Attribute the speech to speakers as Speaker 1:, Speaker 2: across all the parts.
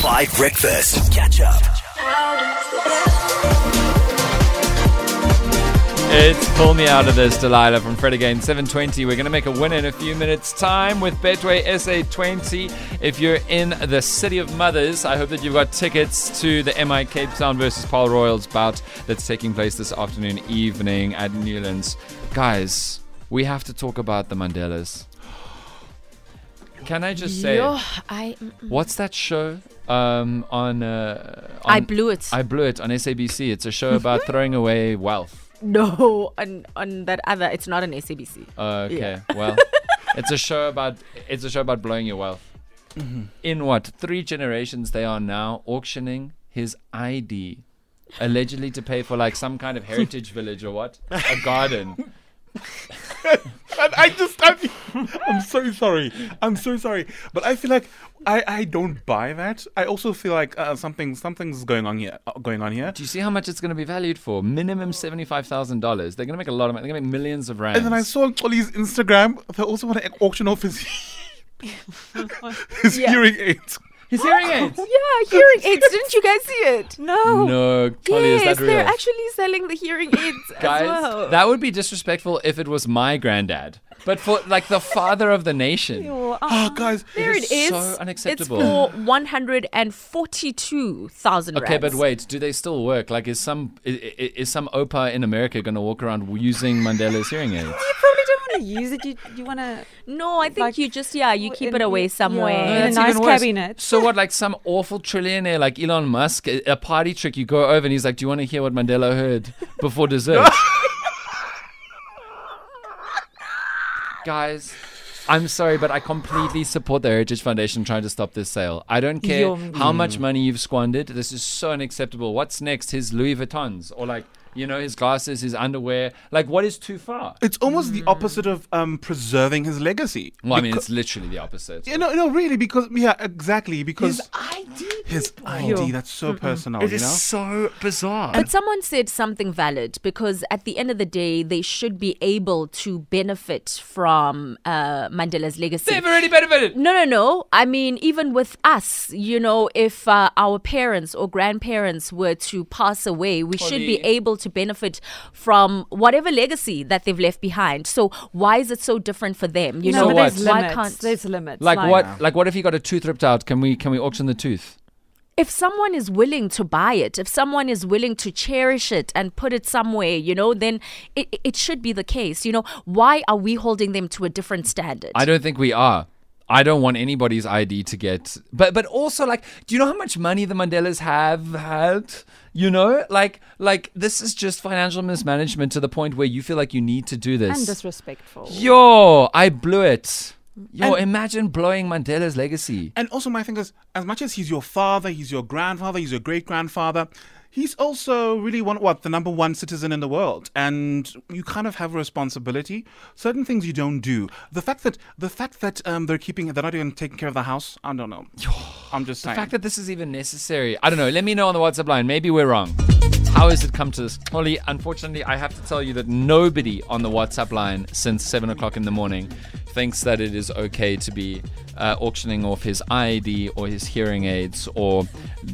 Speaker 1: 5 Breakfast. Catch up.
Speaker 2: It's Pull Me Out of This, Delilah from Fred Again 720. We're going to make a winner in a few minutes' time with Betway SA20. If you're in the City of Mothers, I hope that you've got tickets to the MI Cape Town versus Paarl Royals bout that's taking place this afternoon, evening at Newlands. Guys, we have to talk about the Mandelas. Can I just say,
Speaker 3: Yo, I
Speaker 2: what's that show um, on, uh, on?
Speaker 3: I blew it.
Speaker 2: I blew it on SABC. It's a show about throwing away wealth.
Speaker 3: no on on that other. It's not an SABC.
Speaker 2: Okay.
Speaker 3: Yeah.
Speaker 2: Well, it's a show about it's a show about blowing your wealth. In what three generations they are now auctioning his ID, allegedly to pay for like some kind of heritage village or what a garden.
Speaker 4: And I just, I'm, I'm so sorry. I'm so sorry. But I feel like I, I don't buy that. I also feel like uh, something something's going on here. Uh, going on here.
Speaker 2: Do you see how much it's going to be valued for? Minimum seventy five thousand dollars. They're going to make a lot of money. They're going to make millions of rands.
Speaker 4: And then I saw on Ollie's Instagram. They also want to auction off his his
Speaker 3: Yeah.
Speaker 4: hearing aids.
Speaker 2: his hearing aids.
Speaker 3: Yeah, hearing aids. Didn't you guys see it? No.
Speaker 2: No, Polly, is
Speaker 3: yes,
Speaker 2: that real?
Speaker 3: they're actually selling the hearing aids
Speaker 2: Guys,
Speaker 3: as well.
Speaker 2: that would be disrespectful if it was my granddad. But for like the father of the nation.
Speaker 4: Oh, guys.
Speaker 3: there
Speaker 2: it
Speaker 3: it
Speaker 2: is
Speaker 3: is.
Speaker 2: so unacceptable.
Speaker 3: It's for one hundred and forty-two thousand.
Speaker 2: Okay, but wait, do they still work? Like, is some is, is some opa in America going to walk around using Mandela's hearing aids?
Speaker 5: You probably don't want to use it. You, you want to
Speaker 3: No, I think
Speaker 5: Like,
Speaker 3: you just yeah, you keep it away somewhere.
Speaker 5: yeah.
Speaker 2: No,
Speaker 5: in a nice cabinet.
Speaker 2: So what? Like some awful trillionaire like Elon Musk, a a party trick. You go over and he's like, "Do you want to hear what Mandela heard before dessert?" Guys, I'm sorry, but I completely support the Heritage Foundation trying to stop this sale. I don't care
Speaker 5: Yum.
Speaker 2: how much money you've squandered. This is so unacceptable. What's next? His Louis Vuittons or like you know his glasses, his underwear. Like what is too far?
Speaker 4: It's almost the opposite of um, preserving his legacy.
Speaker 2: Well, I mean,
Speaker 4: Becau-
Speaker 2: it's literally the opposite.
Speaker 4: you know, no, really, because yeah, exactly, because
Speaker 2: His ID.
Speaker 4: His ID. That's so personal,
Speaker 2: It
Speaker 4: you
Speaker 2: is
Speaker 4: know.
Speaker 2: so bizarre.
Speaker 3: But someone said something valid because at the end of the day, they should be able to benefit from uh, Mandela's legacy.
Speaker 2: They've already benefited.
Speaker 3: No, no, no. I mean, even with us, you know, if uh, our parents or grandparents were to pass away, we should be able to benefit from whatever legacy that they've left behind. So why is it so different for them? You
Speaker 5: no,
Speaker 3: know,
Speaker 5: but
Speaker 2: what?
Speaker 5: there's
Speaker 3: why
Speaker 5: limits.
Speaker 3: can't
Speaker 5: There's limits.
Speaker 2: Like, what? Like what if he got a tooth ripped out? Can we can we auction the tooth?
Speaker 3: If someone is willing to buy it, if someone is willing to cherish it and put it somewhere, you know, then it, it- it should be the case. You know, why are we holding them to a different standard?
Speaker 2: I don't think we are. I don't want anybody's ID to get. But but also like, do you know how much money the Mandelas have had? You know, like like this is just financial mismanagement to the point where you feel like you need to do this.
Speaker 5: and disrespectful.
Speaker 2: Yo, I blew it. Yo,
Speaker 4: And-
Speaker 2: imagine blowing Mandela's legacy.
Speaker 4: And also, my thing is, as much as he's your father, he's your grandfather, he's your great grandfather, he's also really one what the number one citizen in the world, and you kind of have a responsibility. Certain things you don't do. The fact that the fact that um, they're keeping they're not even taking care of the house. I don't know. I'm just
Speaker 2: The
Speaker 4: saying.
Speaker 2: The fact that this is even necessary, I don't know. Let me know on the WhatsApp line. Maybe we're wrong. How has it come to this? Holly, unfortunately, I have to tell you that nobody on the WhatsApp line since 7 o'clock in the morning thinks that it is okay to be uh, auctioning off his ID or his hearing aids. Or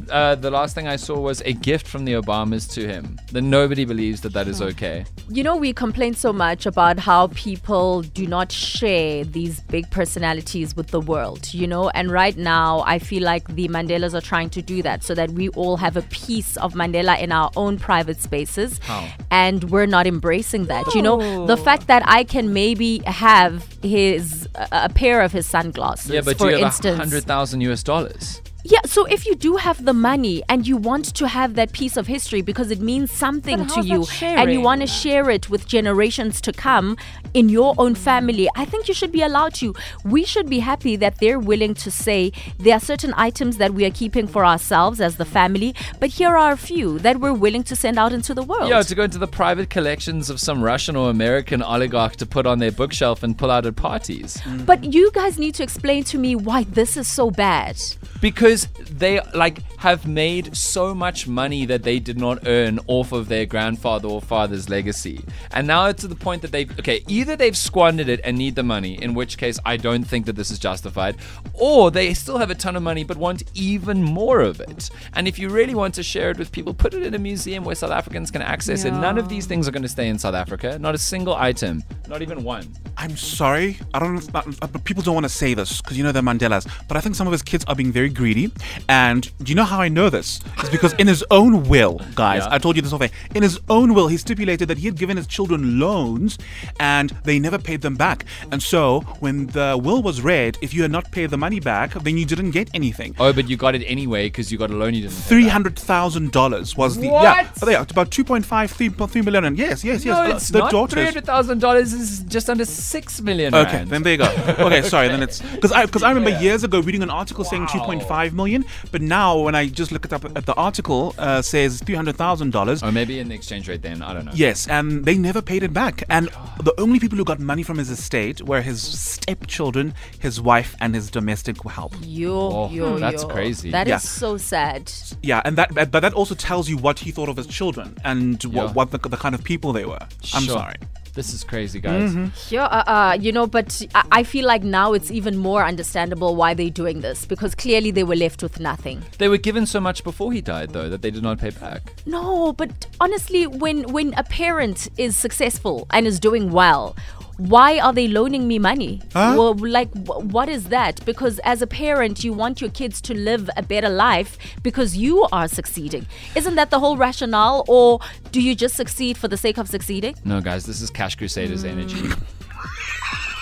Speaker 2: uh, the last thing I saw was a gift from the Obamas to him. That nobody believes that that is okay.
Speaker 3: You know, we complain so much about how people do not share these big personalities with the world, you know, and right now I feel like the Mandelas are trying to do that so that we all have a piece of Mandela in our own private spaces.
Speaker 2: How?
Speaker 3: And we're not embracing that. You know, the fact that I can maybe have his a, a pair of his sunglasses,
Speaker 2: Yeah, but
Speaker 3: for
Speaker 2: you have a
Speaker 3: instance.
Speaker 2: hundred thousand US dollars.
Speaker 3: Yeah, so if you do have the money and you want to have that piece of history because it means something to you and you want to share it with generations to come in your own family, I think you should be allowed to. We should be happy that they're willing to say there are certain items that we are keeping for ourselves as the family, but here are a few that we're willing to send out into the world.
Speaker 2: Yeah, to go into the private collections of some Russian or American oligarch to put on their bookshelf and pull out at parties.
Speaker 3: but you guys need to explain to me why this is so bad.
Speaker 2: Because they like have made so much money that they did not earn off of their grandfather or father's legacy. And now it's to the point that they've okay, either they've squandered it and need the money, in which case I don't think that this is justified, or they still have a ton of money but want even more of it. And if you really want to share it with people, put it in a museum where South Africans can access it. None of these things are going to stay in South Africa. Not a single item, not even one.
Speaker 4: I'm sorry. I don't. Uh, people don't want to say this because you know they're Mandelas. But I think some of his kids are being very greedy. And do you know how I know this? It's because in his own will, guys,
Speaker 2: Yeah.
Speaker 4: I told you this thing. In his own will, he stipulated that he had given his children loans, and they never paid them back. And so when the will was read, if you had not paid the money back, then you didn't get anything.
Speaker 2: Oh, but you got it anyway because you got a loan you didn't.
Speaker 4: Three hundred thousand dollars was the
Speaker 2: What?
Speaker 4: yeah. Oh, yeah, about 2.5, 3, 3 million. And yes, yes, yes.
Speaker 2: No,
Speaker 4: uh,
Speaker 2: it's
Speaker 4: the
Speaker 2: not. Three
Speaker 4: daughters.
Speaker 2: hundred thousand dollars is just under six million.
Speaker 4: Okay,
Speaker 2: rand.
Speaker 4: then there you go. Okay, sorry. Then it's because I because I remember years ago reading an article saying 2.5 million, but now when I just look it up at the article uh, says 300 thousand dollars.
Speaker 2: Or maybe in the exchange rate then. I don't know.
Speaker 4: Yes, and they never paid it back. And the only people who got money from his estate were his stepchildren, his wife, and his domestic help.
Speaker 3: Yo,
Speaker 2: Oh,
Speaker 3: yo,
Speaker 2: that's
Speaker 3: yo.
Speaker 2: crazy.
Speaker 3: That is
Speaker 4: Yeah.
Speaker 3: so sad.
Speaker 4: Yeah, and that but that also tells you what he thought of his children and
Speaker 2: Yeah.
Speaker 4: what, what the, the kind of people they were. I'm
Speaker 2: Sure.
Speaker 4: sorry.
Speaker 2: This is crazy, guys.
Speaker 3: Yeah, uh, uh, you know, but I, I feel like now it's even more understandable why they're doing this because clearly they were left with nothing.
Speaker 2: They were given so much before he died, though, that they did not pay back.
Speaker 3: No, but honestly, when when a parent is successful and is doing well, why are they loaning me money? Well, like, what is that? Because as a parent, you want your kids to live a better life because you are succeeding. Isn't that the whole rationale? Or do you just succeed for the sake of succeeding?
Speaker 2: No, guys, this is Cash Crusaders mm. energy.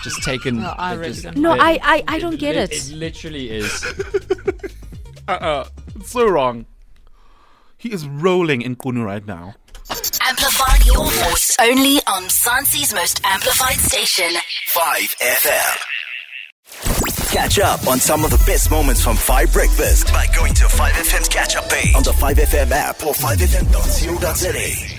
Speaker 2: Just taken.
Speaker 5: No, I really
Speaker 2: just-
Speaker 5: don't
Speaker 3: No,
Speaker 2: it-
Speaker 3: I, I, I don't get
Speaker 2: li-
Speaker 3: it.
Speaker 2: It literally is.
Speaker 4: Uh-uh. It's uh, so wrong. He is rolling in Qunu right now.
Speaker 1: Your voice only on Mzansi's most amplified station. 5FM. Catch up on some of the best moments from 5 Breakfast by going to 5FM's catch up page on the 5FM app or 5FM.co.za.